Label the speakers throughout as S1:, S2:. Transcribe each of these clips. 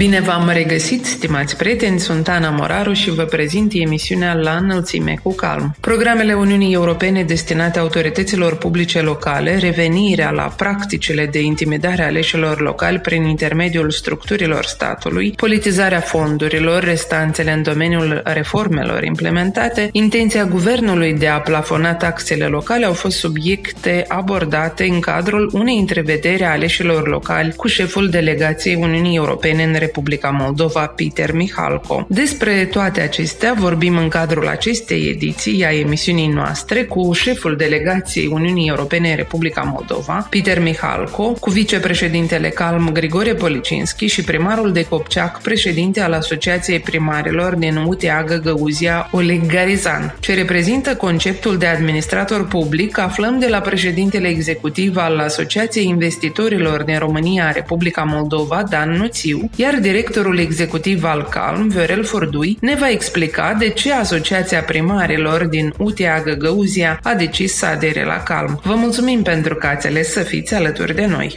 S1: Bine v-am regăsit, stimați prieteni, sunt Ana Moraru și vă prezint emisiunea La înălțime cu calm. Programele Uniunii Europene destinate autorităților publice locale, revenirea la practicile de intimidare a aleșilor locali prin intermediul structurilor statului, politizarea fondurilor, restanțele în domeniul reformelor implementate, intenția guvernului de a plafona taxele locale au fost subiecte abordate în cadrul unei întrevederi a aleșilor locali cu șeful delegației Uniunii Europene în Republica Moldova, Peter Mihalco. Despre toate acestea vorbim în cadrul acestei ediții a emisiunii noastre cu șeful delegației Uniunii Europene în Republica Moldova, Peter Mihalco, cu vicepreședintele Calm Grigore Policinski și primarul de Copceac, președinte al Asociației Primarilor din UTA Găgăuzia, Oleg Garizan. Ce reprezintă conceptul de administrator public, aflăm de la președintele executiv al Asociației Investitorilor din România, Republica Moldova, Dan Nuțiu, iar directorul executiv al Calm, Viorel Fordui, ne va explica de ce Asociația Primarilor din UTA Găgăuzia a decis să adere la Calm. Vă mulțumim pentru că ați ales să fiți alături de noi.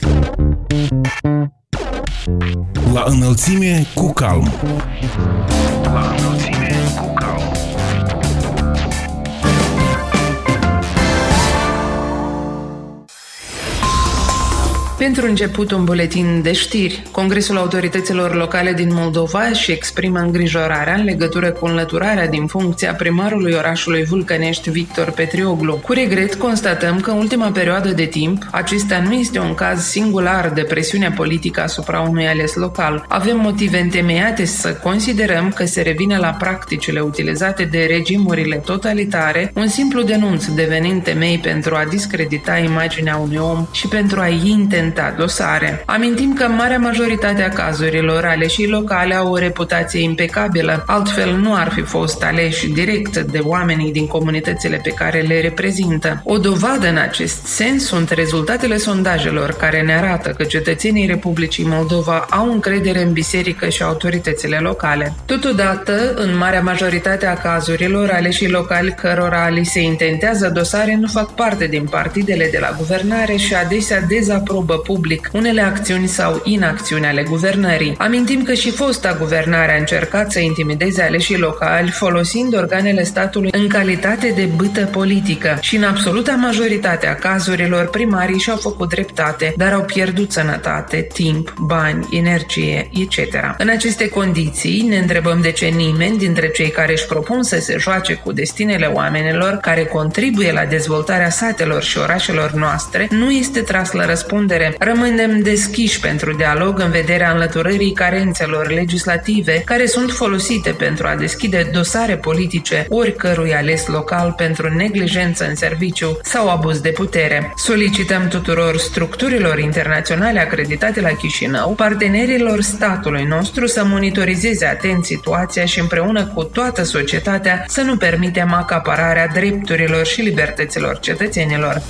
S2: La înălțime cu calm.
S3: La înălțime
S1: Pentru început, un buletin de știri. Congresul Autorităților Locale din Moldova și exprimă îngrijorarea în legătură cu înlăturarea din funcția primarului orașului Vulcănești Victor Petrioglu. Cu regret, constatăm că în ultima perioadă de timp, acesta nu este un caz singular de presiune politică asupra unui ales local. Avem motive întemeiate să considerăm că se revine la practicile utilizate de regimurile totalitare, un simplu denunț devenind temei pentru a discredita imaginea unui om și pentru a-i intenta dosare. Amintim că marea majoritate a cazurilor aleșii locale au o reputație impecabilă, altfel nu ar fi fost aleși direct de oamenii din comunitățile pe care le reprezintă. O dovadă în acest sens sunt rezultatele sondajelor care ne arată că cetățenii Republicii Moldova au încredere în biserică și autoritățile locale. Totodată, în marea majoritate a cazurilor, aleșii locali cărora li se intentează dosare nu fac parte din partidele de la guvernare și adesea dezaprobă public unele acțiuni sau inacțiuni ale guvernării. Amintim că și fosta guvernare a încercat să intimideze aleșii locali folosind organele statului în calitate de bâtă politică și în absoluta majoritate a cazurilor primarii și-au făcut dreptate, dar au pierdut sănătate, timp, bani, energie, etc. În aceste condiții ne întrebăm de ce nimeni dintre cei care își propun să se joace cu destinele oamenilor care contribuie la dezvoltarea satelor și orașelor noastre nu este tras la răspundere vedere. Rămânem deschiși pentru dialog în vederea înlăturării carențelor legislative care sunt folosite pentru a deschide dosare politice oricărui ales local pentru neglijență în serviciu sau abuz de putere. Solicităm tuturor structurilor internaționale acreditate la Chișinău, partenerilor statului nostru să monitorizeze atent situația și împreună cu toată societatea să nu permitem acapararea drepturilor și libertăților cetățenilor.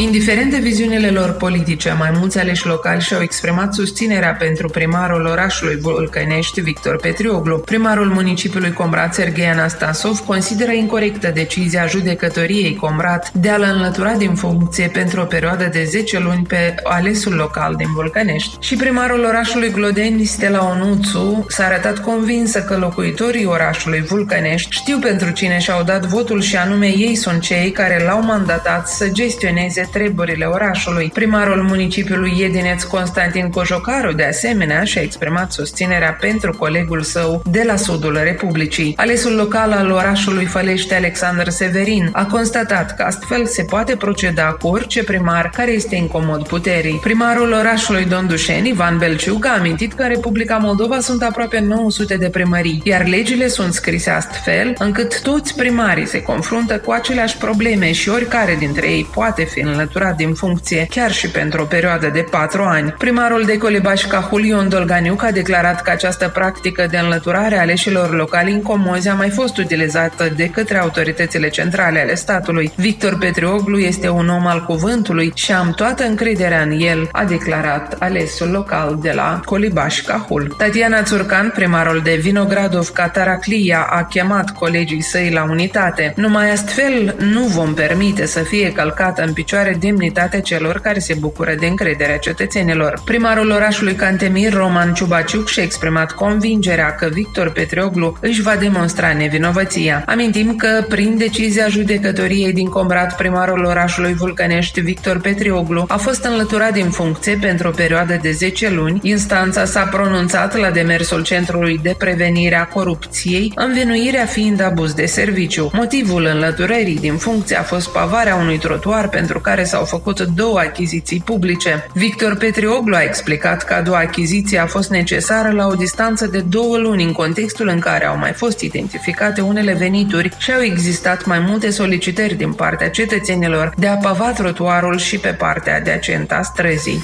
S1: Indiferent de viziunile lor politice, mai mulți aleși locali și-au exprimat susținerea pentru primarul orașului Vulcănești, Victor Petrioglu. Primarul municipiului Comrat, Serghei Anastasov, consideră incorrectă decizia judecătoriei Comrat de a-l înlătura din funcție pentru o perioadă de 10 luni pe alesul local din Vulcănești. Și primarul orașului Glodeni, Stella Onuțu, s-a arătat convinsă că locuitorii orașului Vulcănești știu pentru cine și-au dat votul și anume ei sunt cei care l-au mandatat să gestioneze treburile orașului. Primarul municipiului Iedineț Constantin Cojocaru, de asemenea, și-a exprimat susținerea pentru colegul său de la sudul Republicii. Alesul local al orașului Fălești, Alexandru Severin, a constatat că astfel se poate proceda cu orice primar care este incomod puterii. Primarul orașului Dondușeni, Ivan Belciuc, a amintit că în Republica Moldova sunt aproape 900 de primării, iar legile sunt scrise astfel încât toți primarii se confruntă cu aceleași probleme și oricare dintre ei poate fi în înlăturat din funcție chiar și pentru o perioadă de patru ani. Primarul de Colibaș Cahul Ion Dolganiuc a declarat că această practică de înlăturare a aleșilor locali incomozi a mai fost utilizată de către autoritățile centrale ale statului. Victor Petrioglu este un om al cuvântului și am toată încrederea în el, a declarat alesul local de la Colibaș Cahul. Tatiana Țurcan, primarul de Vinogradov Cataraclia, a chemat colegii săi la unitate. Numai astfel nu vom permite să fie călcată în picioare demnitatea celor care se bucură de încrederea cetățenilor. Primarul orașului Cantemir, Roman Ciubaciuc, și-a exprimat convingerea că Victor Petreoglu își va demonstra nevinovăția. Amintim că, prin decizia judecătoriei din Comrat, primarul orașului Vulcănești, Victor Petreoglu, a fost înlăturat din funcție pentru o perioadă de 10 luni. Instanța s-a pronunțat la demersul Centrului de Prevenire a Corupției, învinuirea fiind abuz de serviciu. Motivul înlăturării din funcție a fost pavarea unui trotuar pentru care s-au făcut două achiziții publice. Victor Petrioglu a explicat că a doua achiziție a fost necesară la o distanță de două luni în contextul în care au mai fost identificate unele venituri și au existat mai multe solicitări din partea cetățenilor de a pava trotuarul și pe partea adiacentă a străzii.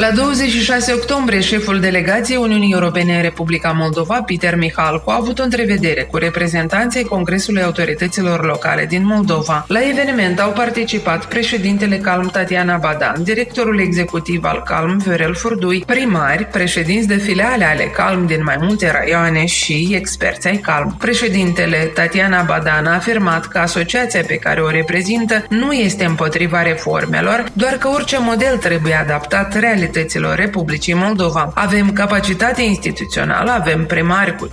S1: La 26 octombrie, șeful delegației Uniunii Europene în Republica Moldova, Peter Mihalco, a avut o întrevedere cu reprezentanții Congresului Autorităților Locale din Moldova. La eveniment au participat președintele Calm Tatiana Badan, directorul executiv al Calm Viorel Furdui, primari, președinți de filiale ale Calm din mai multe raioane și experți ai Calm. Președintele Tatiana Badan a afirmat că asociația pe care o reprezintă nu este împotriva reformelor, doar că orice model trebuie adaptat realității autorităților Republicii Moldova. Avem capacitate instituțională, avem primari cu 5-8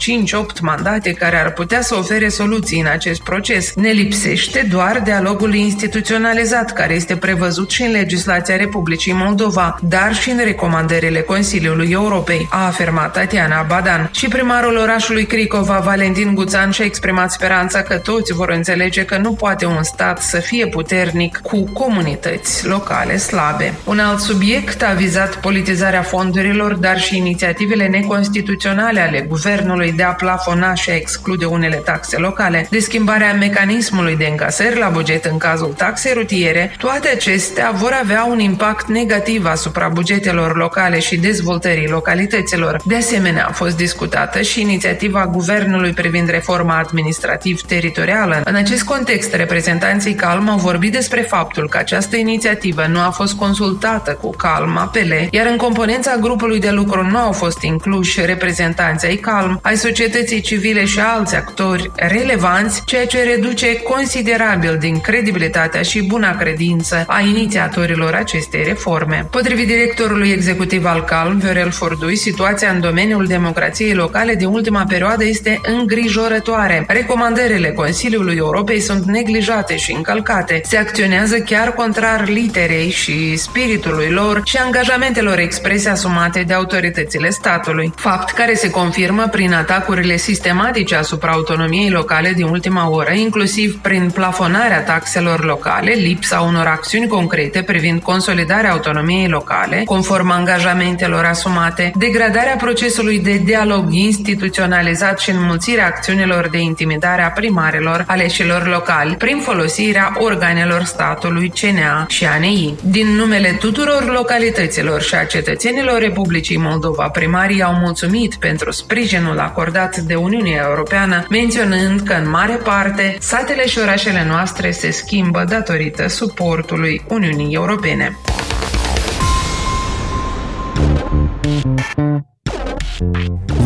S1: mandate care ar putea să ofere soluții în acest proces. Ne lipsește doar dialogul instituționalizat care este prevăzut și în legislația Republicii Moldova, dar și în recomandările Consiliului Europei, a afirmat Tatiana Badan. Și primarul orașului Cricova, Valentin Guțan, și-a exprimat speranța că toți vor înțelege că nu poate un stat să fie puternic cu comunități locale slabe. Un alt subiect a vizat analizat politizarea fondurilor, dar și inițiativele neconstituționale ale guvernului de a plafona și a exclude unele taxe locale, de schimbarea mecanismului de încasări la buget în cazul taxei rutiere, toate acestea vor avea un impact negativ asupra bugetelor locale și dezvoltării localităților. De asemenea, a fost discutată și inițiativa guvernului privind reforma administrativ-teritorială. În acest context, reprezentanții Calm au vorbit despre faptul că această inițiativă nu a fost consultată cu Calm apele civile, iar în componența grupului de lucru nu au fost incluși reprezentanții ai CALM, ai societății civile și alți actori relevanți, ceea ce reduce considerabil din credibilitatea și buna credință a inițiatorilor acestei reforme. Potrivit directorului executiv al CALM, Viorel Fordui, situația în domeniul democrației locale de ultima perioadă este îngrijorătoare. Recomandările Consiliului Europei sunt neglijate și încălcate. Se acționează chiar contrar literei și spiritului lor și angajamentelor angajamentelor exprese asumate de autoritățile statului, fapt care se confirmă prin atacurile sistematice asupra autonomiei locale din ultima oră, inclusiv prin plafonarea taxelor locale, lipsa unor acțiuni concrete privind consolidarea autonomiei locale, conform angajamentelor asumate, degradarea procesului de dialog instituționalizat și înmulțirea acțiunilor de intimidare a primarilor aleșilor locali prin folosirea organelor statului, CNA și ANI. Din numele tuturor localităților cetățenilor și a cetățenilor Republicii Moldova, primarii au mulțumit pentru sprijinul acordat de Uniunea Europeană, menționând că în mare parte satele și orașele noastre se schimbă datorită suportului Uniunii Europene.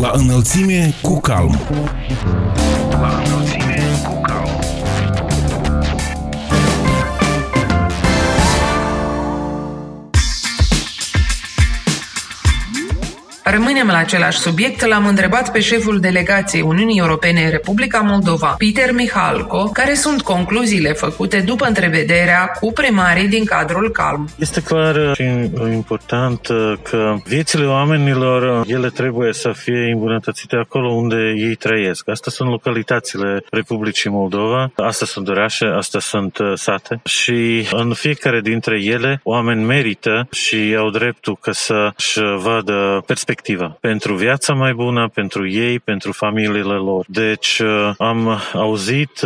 S2: La înălțime cu calm.
S3: La înălțime
S1: Rămânem la același subiect. L-am întrebat pe șeful delegației Uniunii Europene în Republica Moldova, Peter Mihalco, care sunt concluziile făcute după întrevederea cu primarii din cadrul CALM.
S4: Este clar și important că viețile oamenilor, ele trebuie să fie îmbunătățite acolo unde ei trăiesc. Asta sunt localitățile Republicii Moldova, asta sunt orașe, asta sunt sate și în fiecare dintre ele oameni merită și au dreptul ca să-și vadă perspectiva perspectivă pentru viața mai bună, pentru ei, pentru familiile lor. Deci am auzit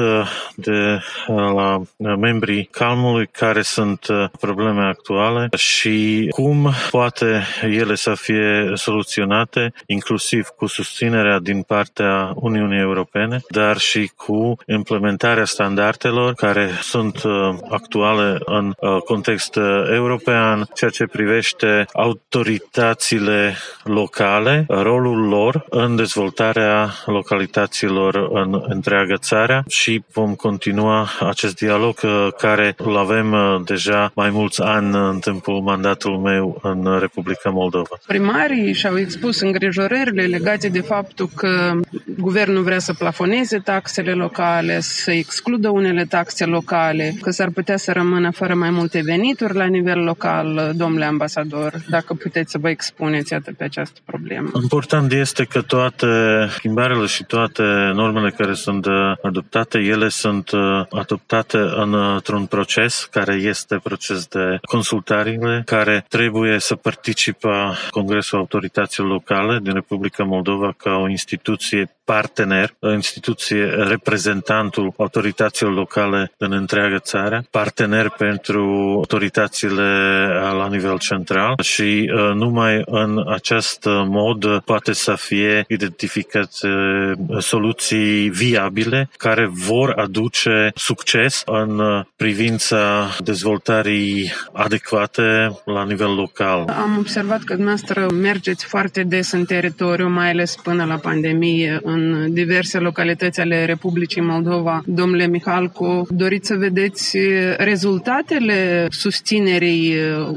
S4: de la membrii Calmului care sunt probleme actuale și cum poate ele să fie soluționate, inclusiv cu susținerea din partea Uniunii Europene, dar și cu implementarea standardelor care sunt actuale în context european, ceea ce privește autoritățile locale, rolul lor în dezvoltarea localităților în întreaga țară și vom continua acest dialog uh, care îl avem uh, deja mai mulți ani în timpul mandatului meu în Republica Moldova.
S5: Primarii și-au expus îngrijorările legate de faptul că guvernul vrea să plafoneze taxele locale, să excludă unele taxe locale, că s-ar putea să rămână fără mai multe venituri la nivel local, domnule ambasador, dacă puteți să vă expuneți atât pe această problemă.
S4: Important este că toate schimbările și toate normele care sunt adoptate, ele sunt adoptate într-un proces care este proces de consultare, care trebuie să participe Congresul Autorităților Locale din Republica Moldova ca o instituție partener, o instituție reprezentantul autorităților locale din întreaga țară, partener pentru autoritățile la nivel central și uh, numai în acest mod poate să fie identificate uh, soluții viabile care vor aduce succes în privința dezvoltării adecvate la nivel local.
S5: Am observat că dumneavoastră mergeți foarte des în teritoriu, mai ales până la pandemie, în diverse localități ale Republicii Moldova. Domnule Mihalcu, doriți să vedeți rezultatele susținerii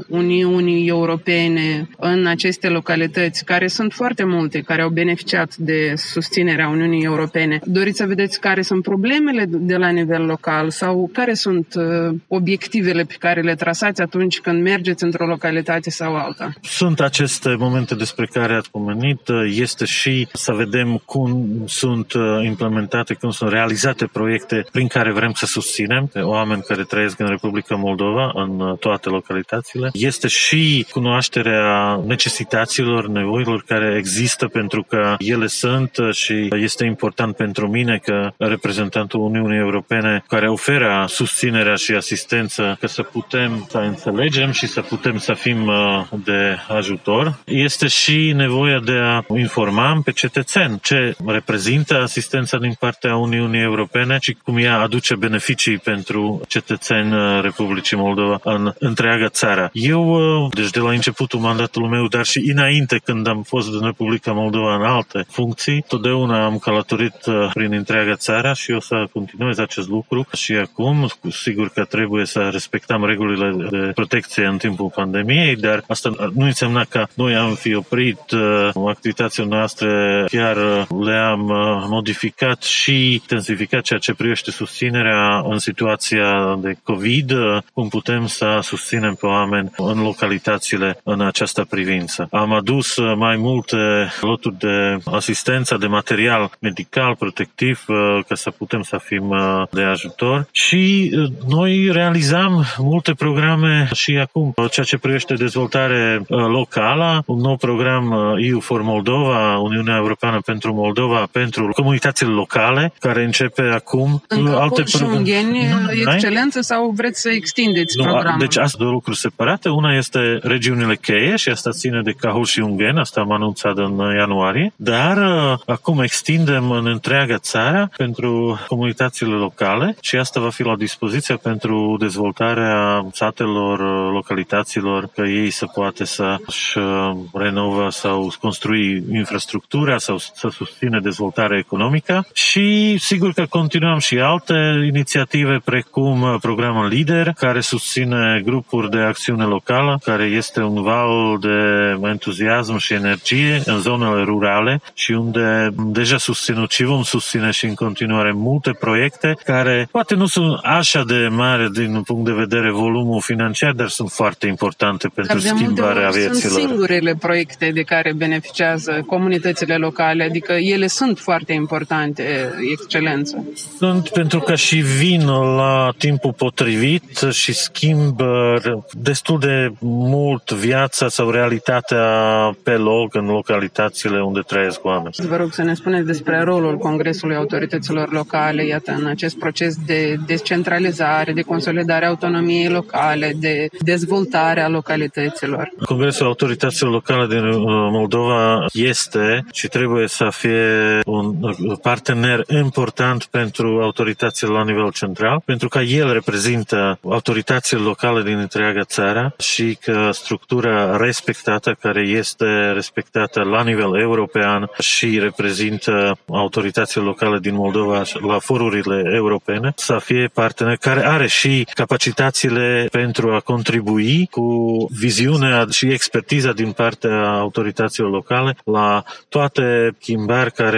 S5: Uniunii Europene în aceste localități, care sunt foarte multe, care au beneficiat de susținerea Uniunii Europene. Doriți să vedeți care sunt problemele de la nivel local sau care sunt uh, obiectivele pe care le trasați atunci când mergeți într-o localitate sau alta?
S4: Sunt aceste momente despre care ați pomenit. Este și să vedem cum sunt uh, implementate, cum sunt realizate proiecte prin care vrem să susținem oameni care trăiesc în Republica Moldova, în uh, toate localitățile. Este și cunoașterea necesităților, nevoilor care există pentru că ele sunt și este important pentru mine că reprezentantul Uniunii Europene care oferă susținerea și asistență ca să putem să înțelegem și să putem să fim uh, de ajutor. Este și nevoia de a informa pe cetățeni ce reprezintă asistența din partea Uniunii Europene și cum ea aduce beneficii pentru cetățeni uh, Republicii Moldova în întreaga țară. Eu, uh, deci de la începutul mandatului meu, dar și înainte când am fost în Republica Moldova în alte funcții, totdeauna am călătorit prin întreaga țară și o să continuez acest lucru și acum, sigur că trebuie să respectăm regulile de protecție în timpul pandemiei, dar asta nu înseamnă că noi am fi oprit uh, activitățile noastre, chiar uh, le-am uh, modificat și intensificat ceea ce privește susținerea în situația de COVID, cum putem să susținem pe oameni în localitățile în această privință. Am adus mai multe loturi de asistență, de material medical, protectiv, ca să putem să fim de ajutor și noi realizam multe programe și acum ceea ce privește dezvoltare locală, un nou program EU for Moldova, Uniunea Europeană pentru Moldova, pentru comunitățile locale, care începe acum.
S5: În alte programe. excelență sau vreți să extindeți nu, programul?
S4: Deci asta două lucruri separate. Una este regiunile cheie și asta ține de Cahul și Ungen, asta am anunțat în ianuarie, dar acum extindem în întreaga țară pentru comunitățile locale și asta va fi la dispoziție pentru dezvoltarea satelor, localităților, că ei să poate să-și uh, renovă sau construi infrastructura sau să susține dezvoltarea economică și sigur că continuăm și alte inițiative precum uh, programul LIDER, care susține grupuri de acțiune locală, care este un val de entuziasm și energie în zonele rurale și unde deja susținut și vom susține și în continuare multe proiecte care poate nu sunt așa de mari din punct de vedere volumul financiar, dar sunt foarte importante pentru dar schimbarea vieților.
S5: Sunt singurele proiecte de care beneficiază comunitățile locale, adică ele
S1: sunt foarte importante, excelență.
S4: Sunt pentru că și vin la timpul potrivit și schimbă destul de mult viața sau realitatea pe loc în localitățile unde trăiesc oameni.
S1: Vă rog să ne spuneți despre rolul Congresului Autorităților Locale, iată, în acest proces de descentralizare, de consolidare a autonomiei locale, de dezvoltare a localităților.
S4: Congresul Autorităților Locale din uh, Moldova este și trebuie să fie un uh, partener important pentru autoritățile la nivel central, pentru că el reprezintă autoritățile locale din întreaga țară și că structura respectată, care este respectată la nivel european și reprezintă autoritățile locale din Moldova la forurile europene, să fie partener care are și capacitățile pentru a contribui cu viziunea și expertiza din partea autorităților locale la toate schimbări care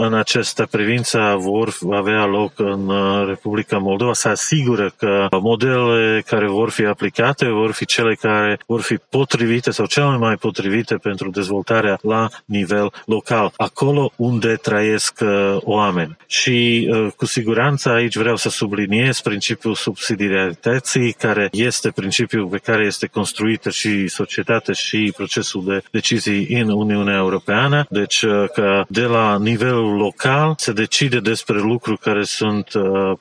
S4: în această privință vor avea loc în Republica Moldova, să asigură că modelele care vor fi aplicate vor fi cele care vor fi potrivite sau cele mai potrivite pentru dezvoltarea la nivel local, acolo unde trăiesc oameni. Și cu siguranță aici vreau să subliniez principiul subsidiarității, care este principiul pe care este construită și societatea și procesul de decizii în Uniunea Europeană. Deci că de la nivelul local se decide despre lucruri care sunt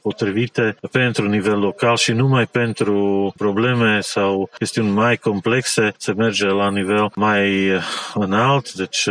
S4: potrivite pentru nivel local și numai pentru probleme sau chestiuni mai complexe se merge la nivel mai înalt, deci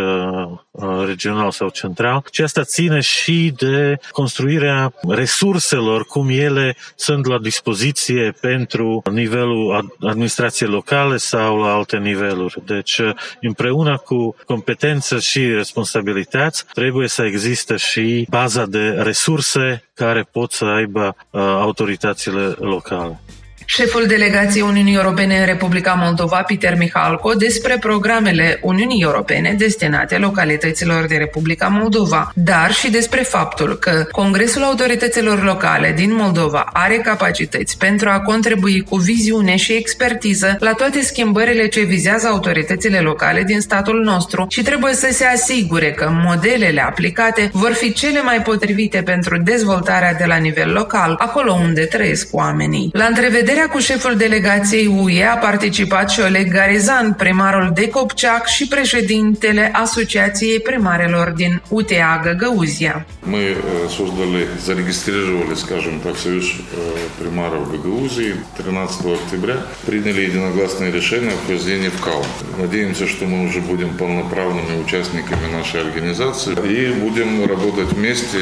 S4: regional sau central. Și asta ține și de construirea resurselor, cum ele sunt la dispoziție pentru nivelul administrației locale sau la alte niveluri. Deci, împreună cu competență și responsabilități, trebuie să existe și baza de resurse care pot să aibă uh, autoritățile locale.
S1: Șeful delegației Uniunii Europene în Republica Moldova, Peter Mihalco, despre programele Uniunii Europene destinate localităților de Republica Moldova, dar și despre faptul că Congresul Autorităților Locale din Moldova are capacități pentru a contribui cu viziune și expertiză la toate schimbările ce vizează autoritățile locale din statul nostru și trebuie să se asigure că modelele aplicate vor fi cele mai potrivite pentru dezvoltarea de la nivel local, acolo unde trăiesc oamenii. La întrevedere întâlnirea cu șeful delegației UE a participat și Oleg Garizan, primarul de Copceac și președintele Asociației Primarelor din UTA Găgăuzia.
S6: Мы создали, зарегистрировали, скажем так, Союз примаров Гагаузии 13 октября, приняли единогласное решение о вхождении в КАУ. Надеемся, что мы уже будем полноправными участниками нашей организации и будем работать вместе.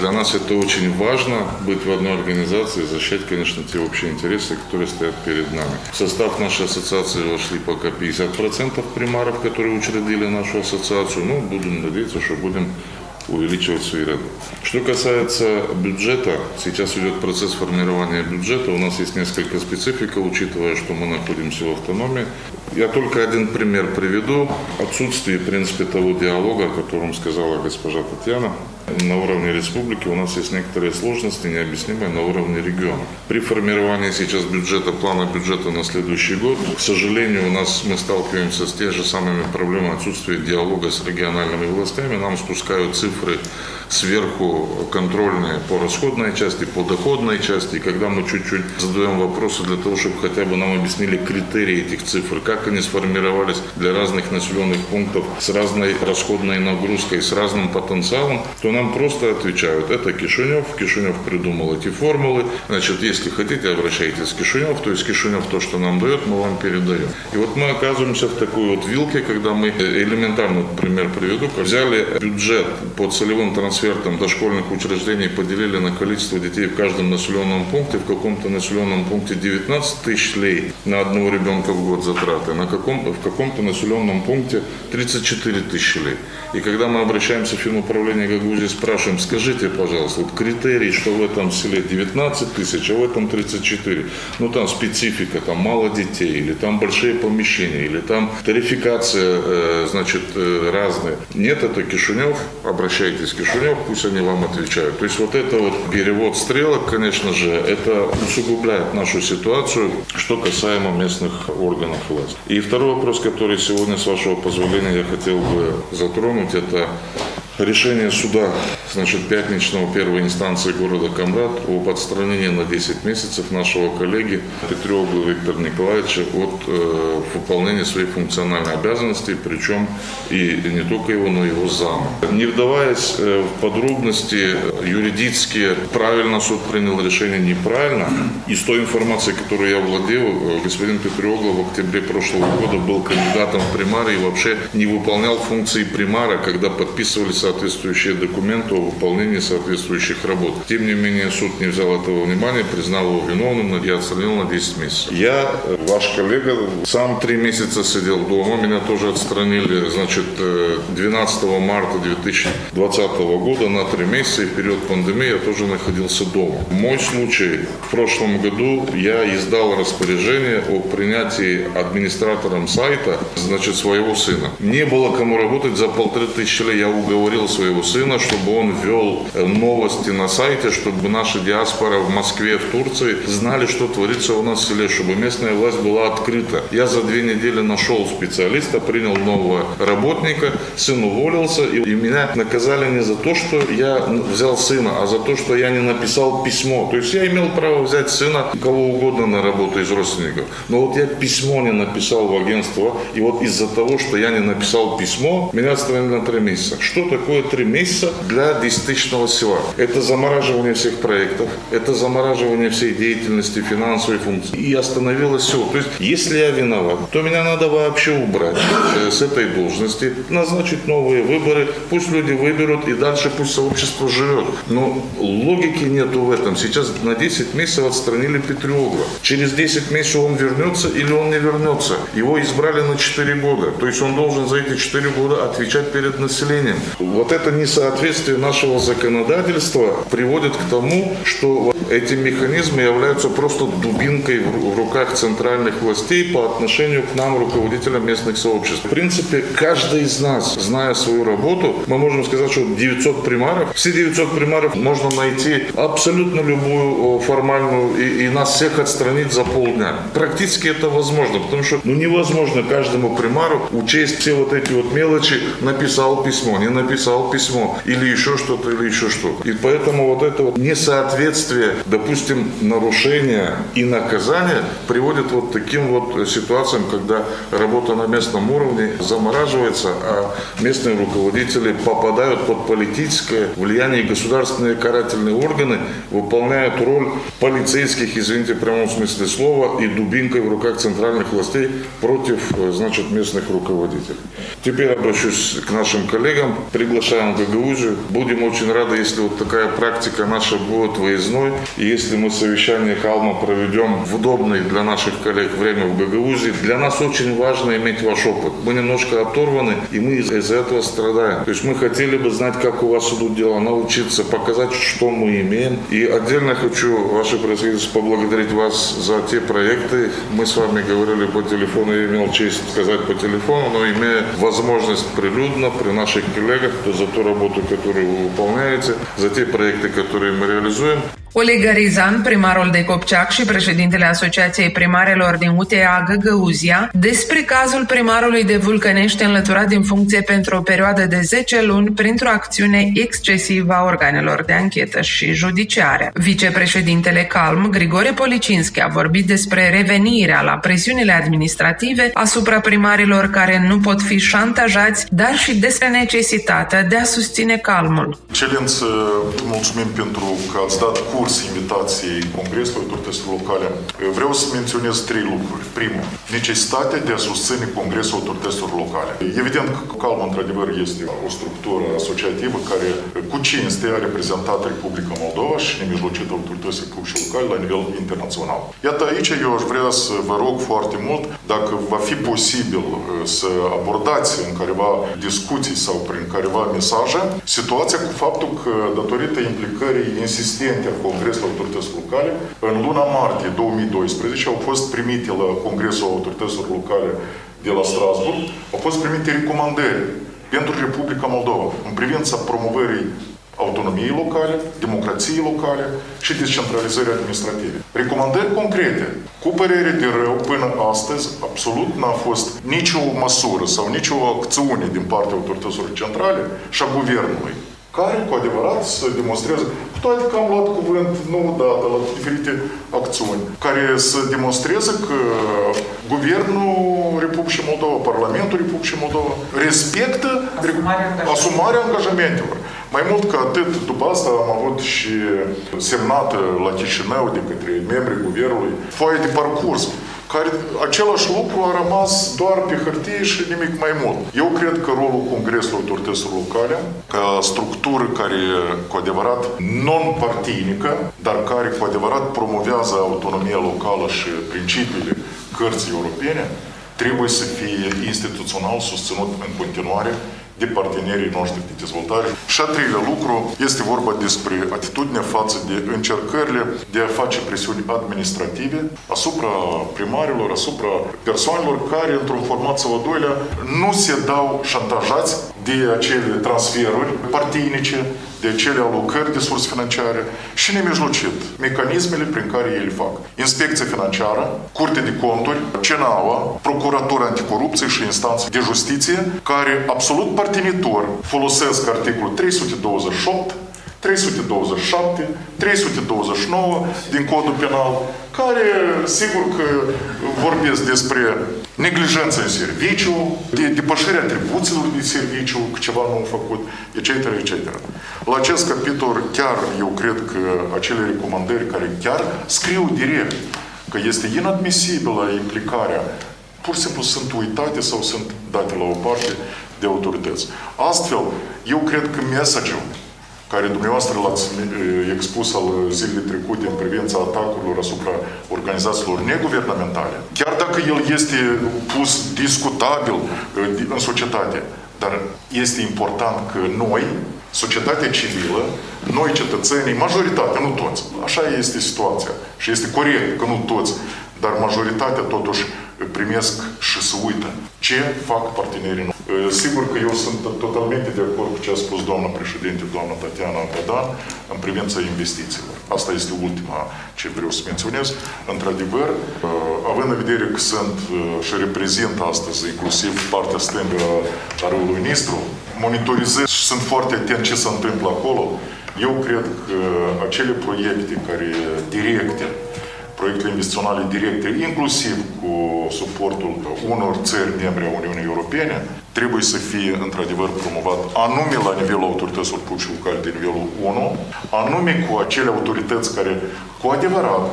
S6: Для нас это очень важно, быть в одной организации, защищать, конечно, те общие интересы, которые стоят перед нами. В состав нашей ассоциации вошли пока 50% примаров, которые учредили нашу ассоциацию. Ну, будем надеяться, что будем увеличивать свои ряды. Что касается бюджета, сейчас идет процесс формирования бюджета. У нас есть несколько специфика, учитывая, что мы находимся в автономии. Я только один пример приведу. Отсутствие, в принципе, того диалога, о котором сказала госпожа Татьяна. На уровне республики у нас есть некоторые сложности, необъяснимые на уровне региона. При формировании сейчас бюджета, плана бюджета на следующий год, к сожалению, у нас мы сталкиваемся с теми же самыми проблемами отсутствия диалога с региональными властями. Нам спускают цифры сверху контрольные по расходной части, по доходной части. И когда мы чуть-чуть задаем вопросы для того, чтобы хотя бы нам объяснили критерии этих цифр, как они сформировались для разных населенных пунктов с разной расходной нагрузкой, с разным потенциалом, то нам просто отвечают, это Кишинев, Кишинев придумал эти формулы, значит, если хотите, обращайтесь к Кишинев, то есть Кишинев то, что нам дает, мы вам передаем. И вот мы оказываемся в такой вот вилке, когда мы, элементарный пример приведу, взяли бюджет по целевым трансфертам дошкольных учреждений, поделили на количество детей в каждом населенном пункте, в каком-то населенном пункте 19 тысяч лей на одного ребенка в год затраты, на каком, в каком-то населенном пункте 34 тысячи лей. И когда мы обращаемся в фирму управления Гагузии, спрашиваем, скажите, пожалуйста, вот критерий, что в этом селе 19 тысяч, а в этом 34. Ну, там специфика, там мало детей, или там большие помещения, или там тарификация, э, значит, э, разная. Нет, это Кишинев, обращайтесь к Кишинев, пусть они вам отвечают. То есть вот это вот перевод стрелок, конечно же, это усугубляет нашу ситуацию, что касаемо местных органов власти. И второй вопрос, который сегодня, с вашего позволения, я хотел бы затронуть, это решение суда, значит, пятничного первой инстанции города Камрад об отстранении на 10 месяцев нашего коллеги Петреогла Виктора Николаевича от э, выполнения своих функциональных обязанностей, причем и не только его, но и его зама. Не вдаваясь э, в подробности юридические, правильно суд принял решение, неправильно, из той информации, которую я владел, э, господин Петреогла в октябре прошлого года был кандидатом в примары и вообще не выполнял функции примара, когда подписывали соответствующие документы о выполнении соответствующих работ. Тем не менее, суд не взял этого внимания, признал его виновным и отстранил на 10 месяцев. Я, э, ваш коллега, сам три месяца сидел дома, меня тоже отстранили, значит, 12 э, марта 2020 года на три месяца, и в период пандемии я тоже находился дома. Мой случай, в прошлом году я издал распоряжение о принятии администратором сайта, значит, своего сына. Не было кому работать за полторы тысячи лет, я уговорил своего сына, чтобы он вел э, новости на сайте, чтобы наша диаспора в Москве, в Турции знали, что творится у нас в селе, чтобы местная власть была открыта. Я за две недели нашел специалиста, принял нового работника, сын уволился, и меня наказали не за то, что я взял сына, а за то, что я не написал письмо. То есть я имел право взять сына кого угодно на работу из родственников. Но вот я письмо не написал в агентство, и вот из-за того, что я не написал письмо, меня отстранили на три месяца. Что такое три месяца для десятитысячного села? Это замораживание всех проектов, это замораживание всей деятельности, финансовой функции. И остановилось все. То есть, если я виноват, то меня надо вообще убрать э, с этой должности, назначить новые выборы, пусть люди выберут, и дальше пусть сообщество живет. Но логики нету в этом. Сейчас на 10 месяцев отстранили Петрюгова. Через 10 месяцев он вернется или он не вернется. Его избрали на 4 года. То есть он должен за эти 4 года отвечать перед населением. Вот это несоответствие нашего законодательства приводит к тому, что эти механизмы являются просто дубинкой в руках центральных властей по отношению к нам, руководителям местных сообществ. В принципе, каждый из нас, зная свою работу, мы можем сказать, что 900 примаров, все 900 примаров можно найти абсолютно любую формальную и, и нас всех отстранить за полдня. Практически это возможно, потому что ну, невозможно каждому примару учесть все вот эти вот мелочи, написал письмо, не написал письмо, или еще что-то, или еще что-то. И поэтому вот это вот несоответствие, допустим, нарушения и наказания приводит вот таким вот ситуациям, когда работа на местном уровне замораживается, а местные руководители попадают под политическое влияние государственные карательные органы выполняют роль полицейских, извините, в прямом смысле слова, и дубинкой в руках центральных властей против, значит, местных руководителей. Теперь обращусь к нашим коллегам, приглашаем в Гагаузию. Будем очень рады, если вот такая практика наша будет выездной, и если мы совещание Халма проведем в удобное для наших коллег время в Гагаузии. Для нас очень важно иметь ваш опыт. Мы немножко оторваны, и мы из-за этого страдаем. То есть мы хотели бы знать, как у вас идут дела, научиться, показать, что мы имеем. И отдельно хочу, ваше правительство, поблагодарить вас за те проекты. Мы с вами говорили по телефону, я имел честь сказать по телефону, но имея возможность прилюдно при наших коллегах, за ту работу, которую вы выполняете, за те проекты, которые мы реализуем.
S1: Oleg Garizan, primarul de Copceac și președintele Asociației Primarelor din UTA Găgăuzia, despre cazul primarului de Vulcănești înlăturat din funcție pentru o perioadă de 10 luni printr-o acțiune excesivă a organelor de anchetă și judiciare. Vicepreședintele Calm, Grigore Policinski, a vorbit despre revenirea la presiunile administrative asupra primarilor care nu pot fi șantajați, dar și despre necesitatea de a susține calmul.
S7: Excelență, mulțumim pentru că ați dat curs curs invitației Congresului Autorităților Locale, vreau să menționez trei lucruri. Primul, necesitatea de a susține Congresul Autorităților Locale. Evident că Calm, într-adevăr, este o structură asociativă care cu cinste a reprezentat Republica Moldova și nemijlocit autoritățile publice locale la nivel internațional. Iată aici eu aș vrea să vă rog foarte mult dacă va fi posibil să abordați în careva discuții sau prin careva mesaje situația cu faptul că datorită implicării insistente a Congresul Autorităților Locale. În luna martie 2012 au fost primite la Congresul Autorităților Locale de la Strasburg, au fost primite recomandări pentru Republica Moldova în privința promovării autonomiei locale, democrației locale și descentralizării administrative. Recomandări concrete. Cu părere de rău, până astăzi, absolut n-a fost nicio măsură sau nicio acțiune din partea autorităților centrale și a guvernului care cu adevărat să demonstreze, cu toate că am luat cuvânt nu dată la diferite acțiuni, care să demonstreze că Guvernul Republicii Moldova, Parlamentul Republicii Moldova respectă asumarea, asumarea angajamentelor. Mai mult ca atât, după asta am avut și semnată la Chișinău de către membrii guvernului foaie de parcurs care același lucru a rămas doar pe hârtie și nimic mai mult. Eu cred că rolul Congresului Autorităților Locale, ca structură care cu adevărat non-partinică, dar care cu adevărat promovează autonomia locală și principiile cărții europene, trebuie să fie instituțional susținut în continuare de partenerii noștri de dezvoltare. Și a treilea lucru este vorba despre atitudinea față de încercările de a face presiuni administrative asupra primarilor, asupra persoanelor care, într-un format sau al doilea, nu se dau șantajați de acele transferuri partinice, de acele alocări de surse financiare și nemijlocit mecanismele prin care ei le fac. Inspecția financiară, Curte de Conturi, CENAUA, Procuratura Anticorupție și instanțe de justiție, care absolut partinitor folosesc articolul 328 327, 329 din codul penal, care sigur că vorbesc despre neglijență în serviciu, de depășirea atribuțiilor de serviciu, că ceva nu au făcut, etc., etc. La acest capitol chiar eu cred că acele recomandări care chiar scriu direct că este inadmisibilă implicarea, pur și simplu sunt uitate sau sunt date la o parte de autorități. Astfel, eu cred că mesajul care dumneavoastră l-ați expus al zilei trecute în privința atacurilor asupra organizațiilor neguvernamentale, chiar dacă el este pus discutabil în societate, dar este important că noi, societatea civilă, noi cetățenii, majoritatea, nu toți, așa este situația și este corect că nu toți, dar majoritatea totuși primesc și se uită ce fac partenerii noștri. Sigur că eu sunt totalmente de acord cu ce a spus doamna președinte, doamna Tatiana Bădan, în privința investițiilor. Asta este ultima ce vreau să menționez. Într-adevăr, având în vedere că sunt și reprezint astăzi inclusiv partea stângă a râului Nistru, monitorizez și sunt foarte atent ce se întâmplă acolo, eu cred că acele proiecte care directe proiectele investiționale directe, inclusiv cu suportul unor țări membre a Uniunii Europene, trebuie să fie într-adevăr promovat anume la nivelul autorităților publice locale de nivelul 1, anume cu acele autorități care cu adevărat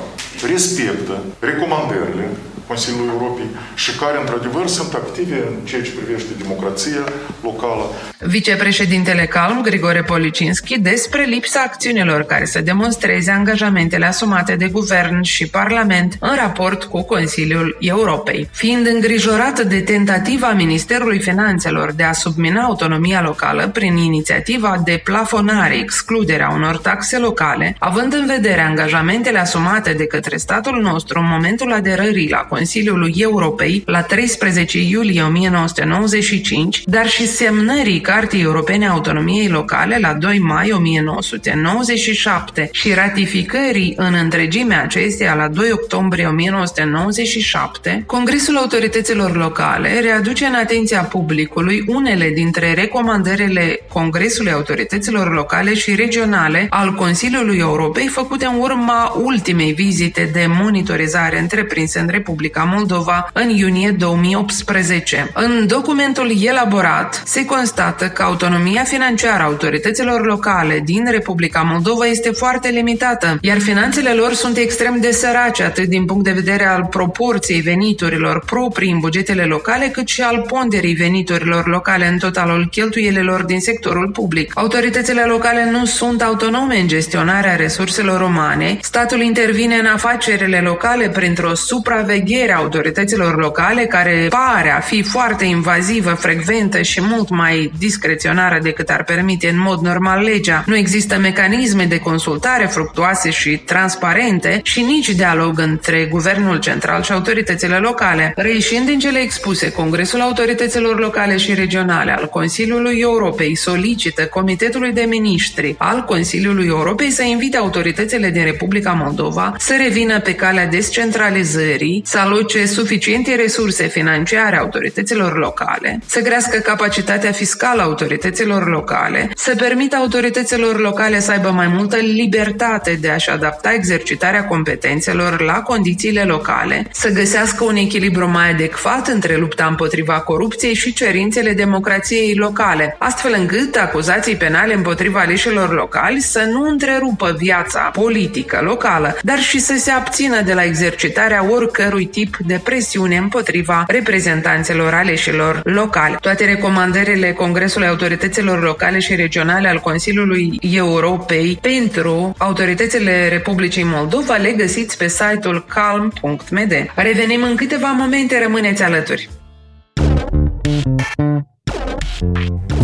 S7: respectă recomandările Consiliului Europei și care, într-adevăr, sunt active în ceea ce privește democrația locală.
S1: Vicepreședintele Calm, Grigore Policinski, despre lipsa acțiunilor care să demonstreze angajamentele asumate de guvern și Parlament în raport cu Consiliul Europei. Fiind îngrijorat de tentativa Ministerului Finanțelor de a submina autonomia locală prin inițiativa de plafonare, excluderea unor taxe locale, având în vedere angajamentele asumate de către statul nostru în momentul aderării la Consiliului Europei la 13 iulie 1995, dar și semnării Cartii Europene a Autonomiei Locale la 2 mai 1997 și ratificării în întregime acesteia la 2 octombrie 1997, Congresul Autorităților Locale readuce în atenția publicului unele dintre recomandările Congresului Autorităților Locale și Regionale al Consiliului Europei făcute în urma ultimei vizite de monitorizare întreprinse în Republica Republica Moldova în iunie 2018. În documentul elaborat se constată că autonomia financiară a autorităților locale din Republica Moldova este foarte limitată, iar finanțele lor sunt extrem de sărace, atât din punct de vedere al proporției veniturilor proprii în bugetele locale, cât și al ponderii veniturilor locale în totalul cheltuielilor din sectorul public. Autoritățile locale nu sunt autonome în gestionarea resurselor umane, statul intervine în afacerile locale printr-o supraveghere supraveghere a autorităților locale, care pare a fi foarte invazivă, frecventă și mult mai discreționară decât ar permite în mod normal legea. Nu există mecanisme de consultare fructuoase și transparente și nici dialog între guvernul central și autoritățile locale. Reișind din cele expuse, Congresul Autorităților Locale și Regionale al Consiliului Europei solicită Comitetului de Ministri al Consiliului Europei să invite autoritățile din Republica Moldova să revină pe calea descentralizării, să aloce suficiente resurse financiare autorităților locale, să crească capacitatea fiscală a autorităților locale, să permită autorităților locale să aibă mai multă libertate de a-și adapta exercitarea competențelor la condițiile locale, să găsească un echilibru mai adecvat între lupta împotriva corupției și cerințele democrației locale, astfel încât acuzații penale împotriva aleșilor locali să nu întrerupă viața politică locală, dar și să se abțină de la exercitarea oricărui tip de presiune împotriva reprezentanților aleșilor locale. Toate recomandările Congresului Autorităților Locale și Regionale al Consiliului Europei pentru autoritățile Republicii Moldova le găsiți pe site-ul calm.md. Revenim în câteva momente, rămâneți alături.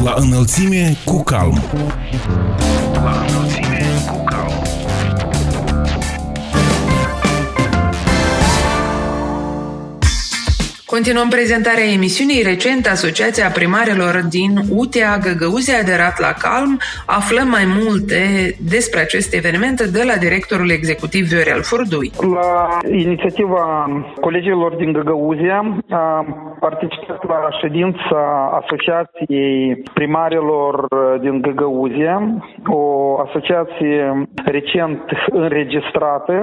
S2: La înălțime cu calm.
S3: La înălțime
S1: Continuăm prezentarea emisiunii. Recent, Asociația Primarilor din UTEA Găgăuzi a aderat la Calm. Aflăm mai multe despre acest eveniment de la directorul executiv Viorel Furdui.
S8: La inițiativa colegilor din Găgăuzia am participat la ședința Asociației Primarilor din Găgăuzia, o asociație recent înregistrată.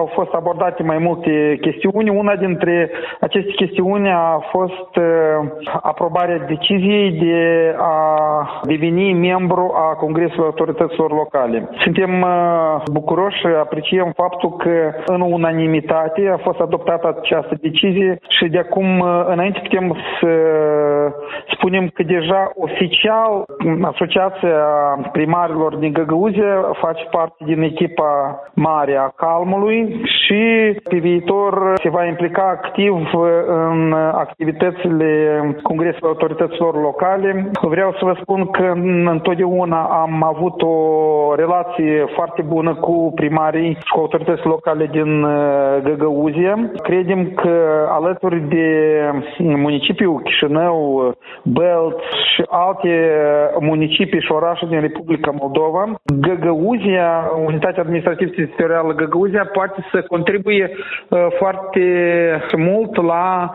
S8: Au fost abordate mai multe chestiuni. Una dintre aceste chestiuni chestiune a fost aprobarea deciziei de a deveni membru a Congresului Autorităților Locale. Suntem bucuroși și apreciem faptul că în unanimitate a fost adoptată această decizie și de acum înainte putem să spunem că deja oficial Asociația Primarilor din Găgăuze face parte din echipa mare a Calmului și pe viitor se va implica activ în activitățile Congresului Autorităților Locale. Vreau să vă spun că întotdeauna am avut o relație foarte bună cu primarii și cu autoritățile locale din uh, Găgăuzie. Credem că alături de municipiul Chișinău, Belt și alte municipii și orașe din Republica Moldova, Găgăuzia, Unitatea Administrativă Teritorială Găgăuzia poate să contribuie uh, foarte mult la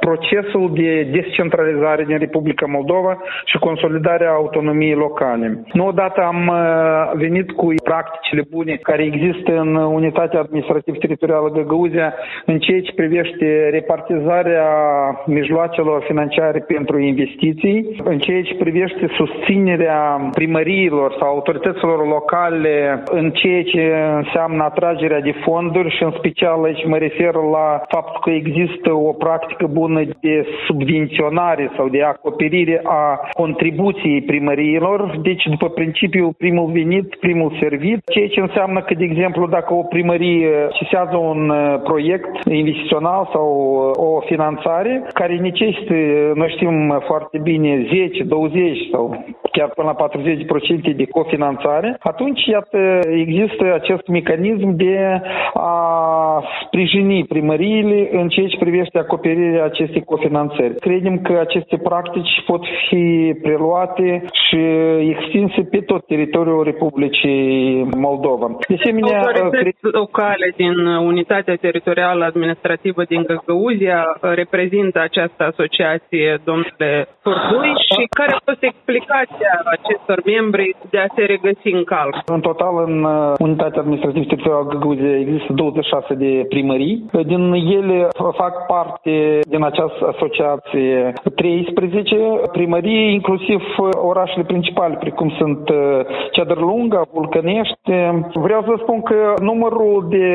S8: procesul de descentralizare din Republica Moldova și consolidarea autonomiei locale. Nu odată am uh, venit cu practicile bune care există în Unitatea Administrativ-Teritorială Găgăuzia în ceea ce privește repartizarea mijloacelor financiare pentru investiții, în ceea ce privește susținerea primăriilor sau autorităților locale în ceea ce înseamnă atragerea de fonduri și în special aici mă refer la faptul că există o practică bună de subvenționare sau de acoperire a contribuției primăriilor, deci după principiul primul venit, primul servit, ceea ce înseamnă că, de exemplu, dacă o primărie cesează un uh, proiect investițional sau uh, o finanțare care necesită, noi știm foarte bine, 10, 20 sau chiar până la 40% de cofinanțare, atunci, iată, există acest mecanism de a sprijini primăriile în ceea ce privește acoperirea acestei cofinanțări. Credem că aceste practici pot fi preluate și extinse pe tot teritoriul Republicii Moldova.
S9: De asemenea, Autorități cred... locale din Unitatea Teritorială Administrativă din Găgăuzia reprezintă această asociație, domnule Furdui, și care a fost explicația acestor membri de a se regăsi în calm?
S8: În total, în Unitatea Administrativă Teritorială Găgăuzia există 26 de primării. Din ele fac parte din această asociație 13 primării, inclusiv orașele principale, precum sunt uh, Ceadărlunga, Vulcănești. Vreau să spun că numărul de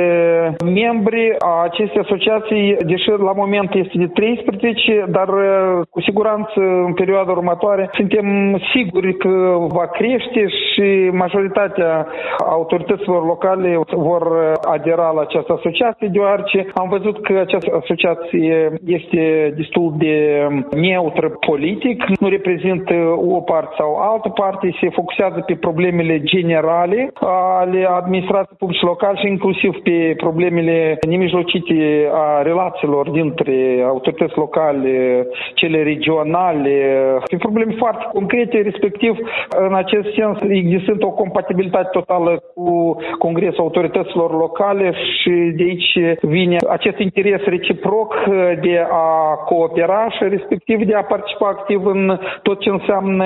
S8: membri a acestei asociații, deși la moment este de 13, dar uh, cu siguranță în perioada următoare suntem siguri sigur că va crește și majoritatea autorităților locale vor adera la această asociație, deoarece am văzut că această asociație este destul de neutră politic, nu reprezintă o parte sau altă parte, se focusează pe problemele generale ale administrației publice locale și inclusiv pe problemele nemijlocite a relațiilor dintre autorități locale, cele regionale, pe probleme foarte concrete, respectiv în acest sens existând o compatibilitate totală cu Congresul Autorităților Locale și de aici vine acest interes reciproc de a coopera și respectiv de a participa activ în tot ce înseamnă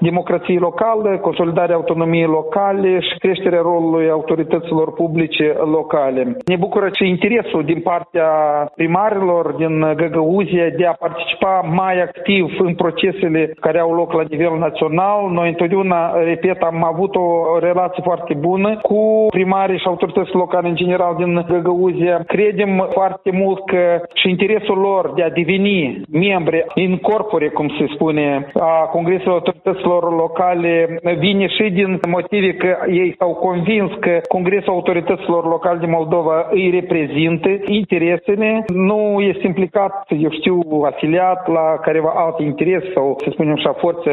S8: democrație locală, consolidarea autonomiei locale și creșterea rolului autorităților publice locale. Ne bucură și interesul din partea primarilor din Găgăuzia de a participa mai activ în procesele care au loc la nivel național. Noi întotdeauna, repet, am avut o relație foarte bună cu primarii și autoritățile locale în general din Găgăuzia. Credem foarte mult că și interesul lor de a deveni membri în corpore, cum se spune, a Congresului Autorităților Locale vine și din motive că ei s-au convins că Congresul Autorităților Locale din Moldova îi reprezintă interesele, nu este implicat, eu știu, afiliat la careva alte interese sau, să spunem așa, forțe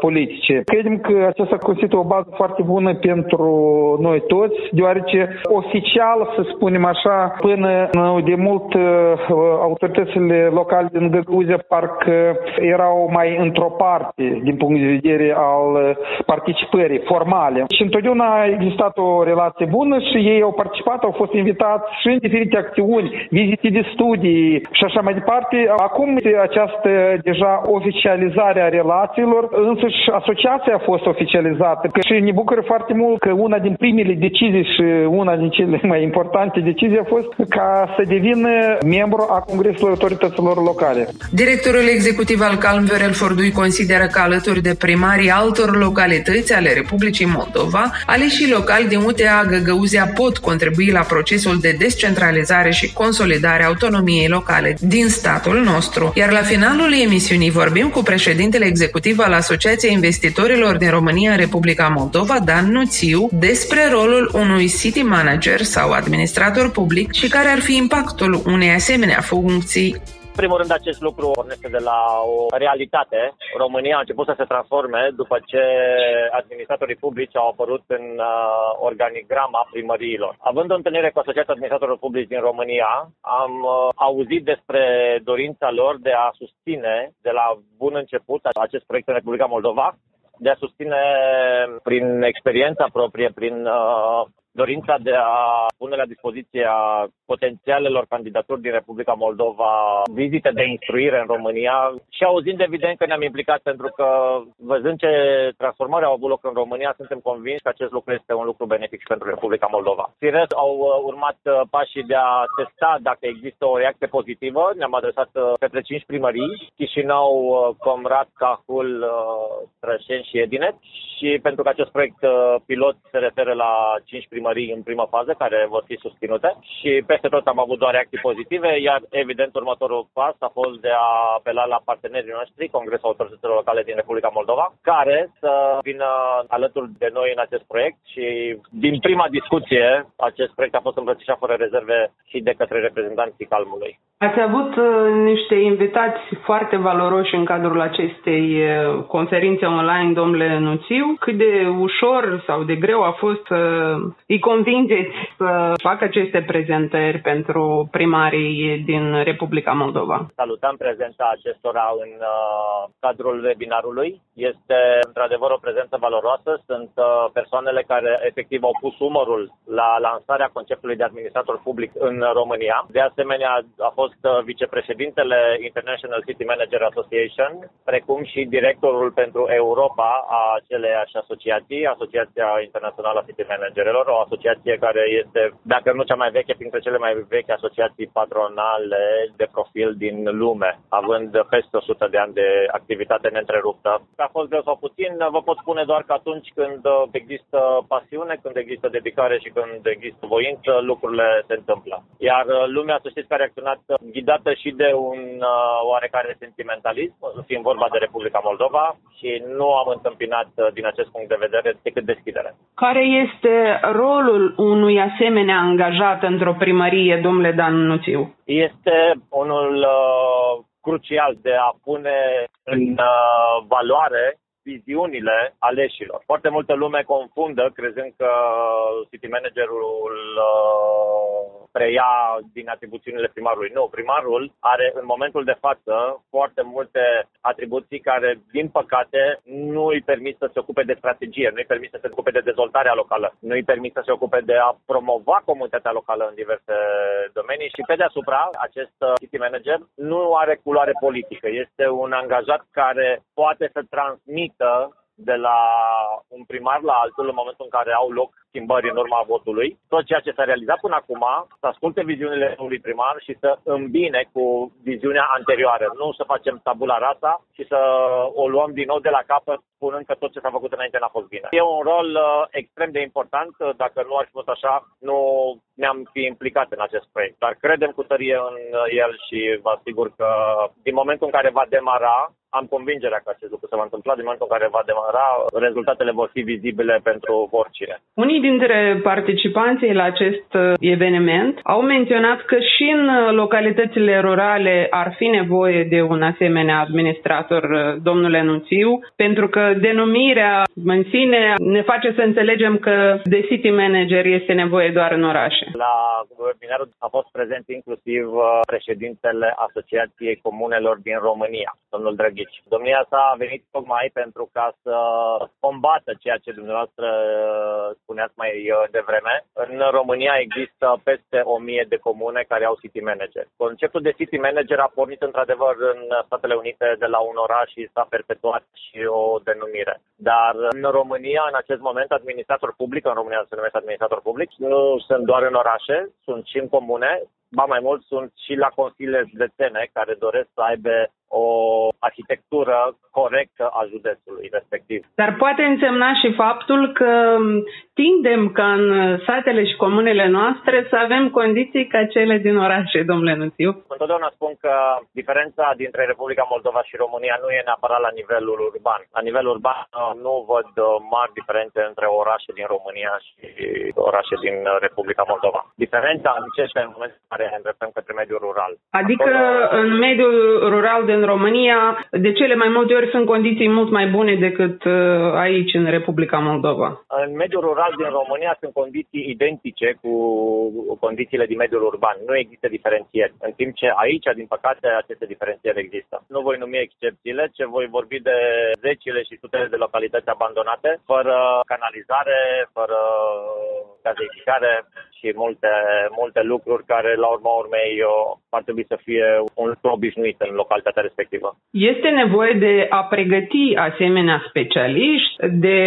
S8: politice. Credem că aceasta constituie o bază foarte bună pentru noi toți, deoarece oficial, să spunem așa, până de mult autoritățile locale din Găgăuzia parcă erau mai într-o parte din punct de vedere al participării formale. Și întotdeauna a existat o relație bună și ei au participat, au fost invitați și în diferite acțiuni, vizite de studii și așa mai departe. Acum această deja oficializare a relațiilor, însă și asociația a fost oficializată și ne bucură foarte mult că una din primele decizii și una din cele mai importante decizii a fost ca să devină membru a Congresului Autorităților Locale.
S1: Directorul executiv al Calm Viorel Fordui consideră că alături de primarii altor localități ale Republicii Moldova, aleșii locali din UTA Găgăuzia pot contribui la procesul de descentralizare și consolidare a autonomiei locale din statul nostru. Iar la finalul emisiunii vorbim cu președintele executiv al Asociației Investitorilor din România în Republica Moldova, Dan Nuțiu, despre rolul unui city manager sau administrator public și care ar fi impactul unei asemenea funcții
S10: primul rând, acest lucru pornește de la o realitate. România a început să se transforme după ce administratorii publici au apărut în uh, organigrama primăriilor. Având o întâlnire cu Asociația Administratorilor Publici din România, am uh, auzit despre dorința lor de a susține de la bun început acest proiect în Republica Moldova, de a susține prin experiența proprie, prin uh, dorința de a pune la dispoziția potențialelor candidaturi din Republica Moldova vizite de instruire în România și auzind evident că ne-am implicat pentru că văzând ce transformări au avut loc în România, suntem convinși că acest lucru este un lucru benefic și pentru Republica Moldova. Firesc au uh, urmat uh, pașii de a testa dacă există o reacție pozitivă. Ne-am adresat uh, către cinci primării, Chișinău, Comrat, Cahul, Trășeni și Edinet și pentru că acest proiect pilot se referă la cinci primării primării în prima fază, care vor fi susținute și peste tot am avut doar reacții pozitive, iar evident următorul pas a fost de a apela la partenerii noștri, Congresul Autorităților Locale din Republica Moldova, care să vină alături de noi în acest proiect și din prima discuție acest proiect a fost îmbrățișat fără rezerve și de către reprezentanții Calmului.
S9: Ați avut uh, niște invitați foarte valoroși în cadrul acestei uh, conferințe online, domnule Nuțiu. Cât de ușor sau de greu a fost să îi convingeți să facă aceste prezentări pentru primarii din Republica Moldova?
S10: Salutăm prezența acestora în uh, cadrul webinarului. Este într-adevăr o prezență valoroasă. Sunt uh, persoanele care efectiv au pus umărul la lansarea conceptului de administrator public în România. De asemenea, a fost uh, vicepreședintele International City Manager Association, precum și directorul pentru Europa a aceleiași asociații, Asociația Internațională a City Managerilor, o asociație care este, dacă nu cea mai veche, printre cele mai vechi asociații patronale de profil din lume, având peste 100 de ani de activitate neîntreruptă. A fost greu sau puțin, vă pot spune doar că atunci când există pasiune, când există dedicare și când există voință, lucrurile se întâmplă. Iar lumea, să știți, că a reacționat ghidată și de un uh, oarecare sentimentalism, fiind vorba de Republica Moldova și nu am întâmpinat din acest punct de vedere decât deschidere.
S9: Care este rolul unui asemenea angajat într-o primărie, domnule Dan Nuțiu?
S10: Este unul uh, crucial de a pune în uh, valoare viziunile aleșilor. Foarte multă lume confundă crezând că city managerul uh, preia din atribuțiunile primarului. Nu, primarul are în momentul de față foarte multe atribuții care, din păcate, nu îi permit să se ocupe de strategie, nu îi permit să se ocupe de dezvoltarea locală, nu îi permit să se ocupe de a promova comunitatea locală în diverse domenii și, pe deasupra, acest uh, city manager nu are culoare politică. Este un angajat care poate să transmită de la un primar la altul în momentul în care au loc schimbări în urma votului. Tot ceea ce s-a realizat până acum, să asculte viziunile unui primar și să îmbine cu viziunea anterioară. Nu să facem tabula rasa și să o luăm din nou de la capăt spunând că tot ce s-a făcut înainte n-a fost bine. E un rol uh, extrem de important. Dacă nu ar fi fost așa, nu ne-am fi implicat în acest proiect. Dar credem cu tărie în el și vă asigur că din momentul în care va demara, am convingerea că acest lucru se va întâmpla din momentul în care va demara, rezultatele vor fi vizibile pentru oricine.
S9: Unii dintre participanții la acest uh, eveniment au menționat că și în uh, localitățile rurale ar fi nevoie de un asemenea administrator, uh, domnule Nuțiu, pentru că denumirea în sine ne face să înțelegem că de city manager este nevoie doar în orașe.
S10: La webinarul a fost prezent inclusiv președintele Asociației Comunelor din România, domnul Drăghici. Domnia sa a venit tocmai pentru ca să combată ceea ce dumneavoastră spuneați mai uh, devreme. În România există peste o mie de comune care au city manager. Conceptul de city manager a pornit într-adevăr în Statele Unite de la un oraș și s-a perpetuat și o denumire. Dar în România, în acest moment, administrator public, în România se numește administrator public, nu sunt doar în orașe, sunt și în comune, ba mai mult sunt și la consiliile județene care doresc să aibă o arhitectură corectă a județului respectiv.
S9: Dar poate însemna și faptul că tindem ca în satele și comunele noastre să avem condiții ca cele din orașe, domnule Nuțiu.
S10: Întotdeauna spun că diferența dintre Republica Moldova și România nu e neapărat la nivelul urban. La nivel urban nu văd mari diferențe între orașe din România și orașe din Republica Moldova. Diferența începe în momentul în care ne îndreptăm către mediul rural.
S9: Adică Acolo... în mediul rural de în România, de cele mai multe ori sunt condiții mult mai bune decât uh, aici, în Republica Moldova.
S10: În mediul rural din România sunt condiții identice cu condițiile din mediul urban. Nu există diferențieri. În timp ce aici, din păcate, aceste diferențieri există. Nu voi numi excepțiile, ce voi vorbi de zecile și sutele de localități abandonate, fără canalizare, fără gazeificare și multe, multe lucruri care, la urma urmei, ar trebui să fie un lucru obișnuit în localitatea respectivă.
S9: Este nevoie de a pregăti asemenea specialiști, de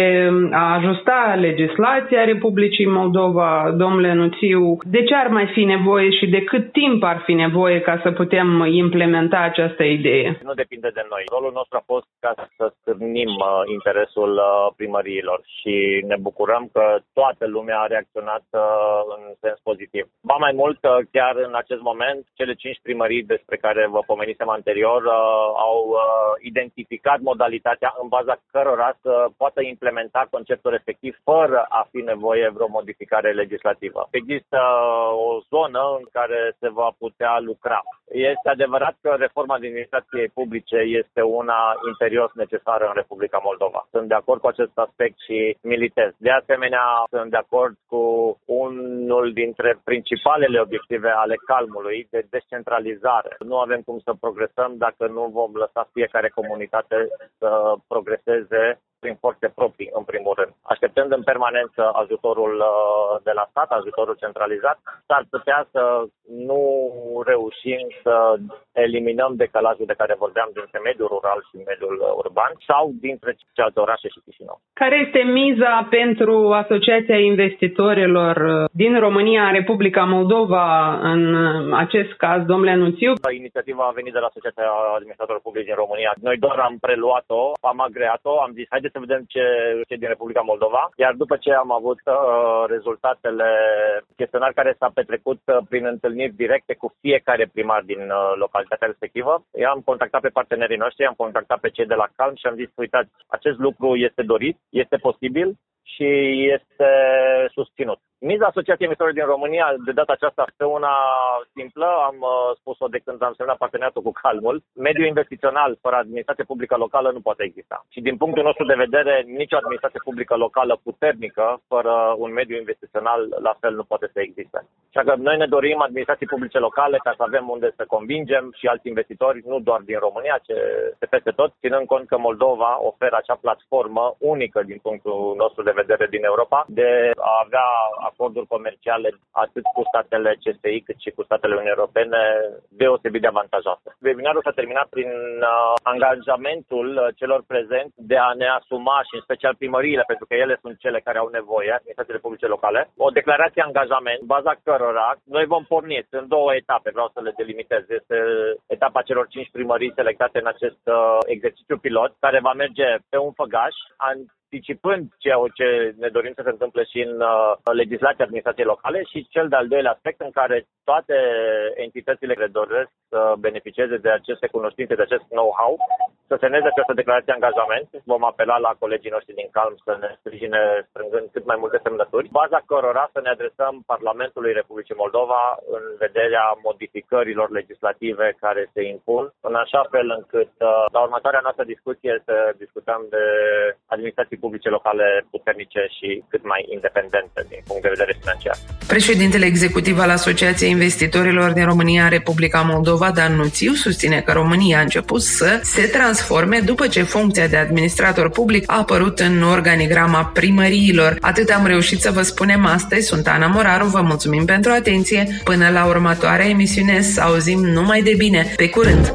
S9: a ajusta legislația Republicii Moldova, domnule Nuțiu. De ce ar mai fi nevoie și de cât timp ar fi nevoie ca să putem implementa această idee?
S10: Nu depinde de noi. Rolul nostru a fost ca să stârnim uh, interesul uh, primăriilor și ne bucurăm că toată lumea a reacționat uh, în sens pozitiv. Ba mai mult, chiar în acest moment, cele cinci primării despre care vă pomenisem anterior uh, au uh, identificat modalitatea în baza cărora să poată implementa conceptul respectiv fără a fi nevoie vreo modificare legislativă. Există uh, o zonă în care se va putea lucra. Este adevărat că reforma administrației publice este una imperios necesară în Republica Moldova. Sunt de acord cu acest aspect și militez. De asemenea, sunt de acord cu unul dintre principalele obiective ale calmului de descentralizare. Nu avem cum să progresăm dacă nu vom lăsa fiecare comunitate să progreseze prin forțe proprii, în primul rând. Așteptând în permanență ajutorul uh, de la stat, ajutorul centralizat, s-ar putea să nu reușim să eliminăm decalajul de care vorbeam dintre mediul rural și mediul urban sau dintre celelalte orașe și Chișinău.
S9: Care este miza pentru Asociația Investitorilor din România, Republica Moldova, în acest caz, domnule Nuțiu?
S10: Inițiativa a venit de la Asociația Administratorilor Publici din România. Noi doar am preluat-o, am agreat-o, am zis haideți să vedem ce, ce din Republica Moldova, iar după ce am avut uh, rezultatele chestionar care s-a petrecut uh, prin întâlniri directe cu fiecare primar din uh, localitatea respectivă. Eu am contactat pe partenerii noștri, am contactat pe cei de la Calm și am zis, uitați, acest lucru este dorit, este posibil și este susținut. Miza Asociației Emisorilor din România, de data aceasta, este una simplă. Am uh, spus-o de când am semnat parteneriatul cu Calmul. Mediul investițional fără administrație publică locală nu poate exista. Și din punctul nostru de vedere, nicio administrație publică locală puternică fără un mediu investițional la fel nu poate să existe. Așa că noi ne dorim administrații publice locale ca să avem unde să convingem și alți investitori, nu doar din România, ci de peste tot, ținând cont că Moldova oferă acea platformă unică din punctul nostru de vedere din Europa de a avea acorduri comerciale atât cu statele CSI cât și cu statele Uniunii Europene deosebit de avantajoase. Webinarul s-a terminat prin uh, angajamentul uh, celor prezenți de a ne asuma și în special primăriile, pentru că ele sunt cele care au nevoie, administrațiile publice locale, o declarație angajament, baza cărora noi vom porni. Sunt două etape, vreau să le delimitez. Este etapa celor cinci primării selectate în acest uh, exercițiu pilot, care va merge pe un făgaș, anticipând ceea ce ne dorim să se întâmple și în uh, legislația administrației locale și cel de-al doilea aspect în care toate entitățile care doresc să beneficieze de aceste cunoștințe, de acest know-how, să semneze această declarație de angajament. Vom apela la colegii noștri din Calm să ne sprijine strângând cât mai multe semnături, baza cărora să ne adresăm Parlamentului Republicii Moldova în vederea modificărilor legislative care se impun, în așa fel încât uh, la următoarea noastră discuție să discutăm de administrații publice locale puternice și cât mai independente din punct de vedere financiar.
S1: Președintele executiv al Asociației Investitorilor din România, Republica Moldova, Dan Nuțiu, susține că România a început să se transforme după ce funcția de administrator public a apărut în organigrama primăriilor. Atât am reușit să vă spunem astăzi. Sunt Ana Moraru, vă mulțumim pentru atenție. Până la următoarea emisiune, să auzim numai de bine. Pe curând!